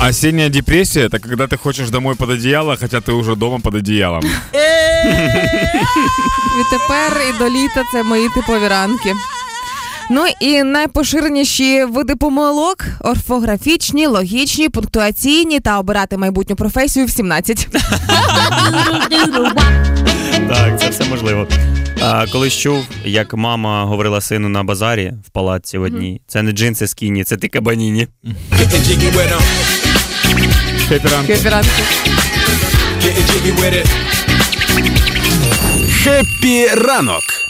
Осенняя депрессия это когда ты хочешь домой под одеяло, хотя ты уже дома под одеялом. Відтепер і до літа це мої типові ранки. Ну і найпоширеніші види помилок орфографічні, логічні, пунктуаційні та обирати майбутню професію в 17. Так, це все можливо. А, колись чув, як мама говорила сину на базарі в палаці в одній. Це не джинси скіні, це ти кабаніні. Che Perante. Che Perante. Happy Ranok.